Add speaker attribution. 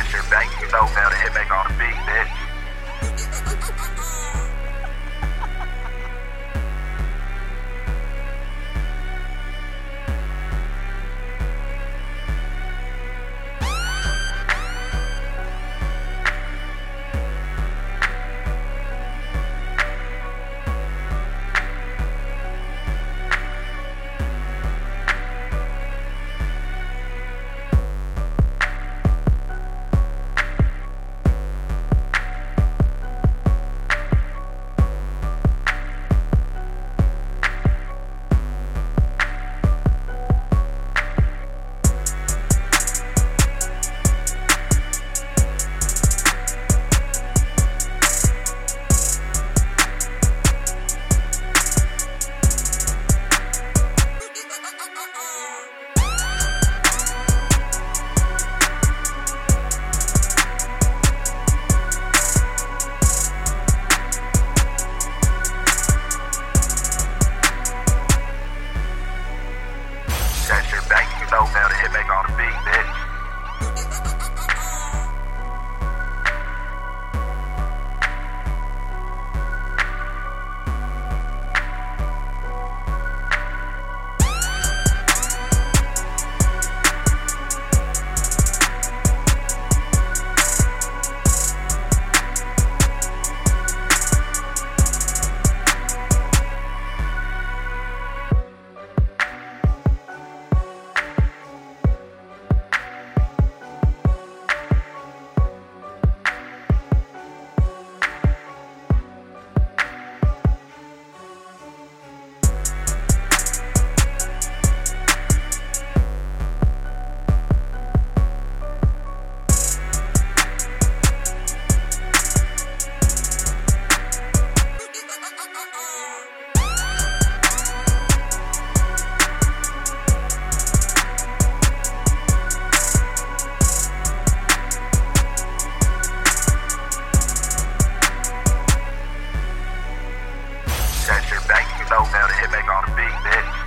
Speaker 1: that shit back. You to hit back on the beat, bitch. big bitch.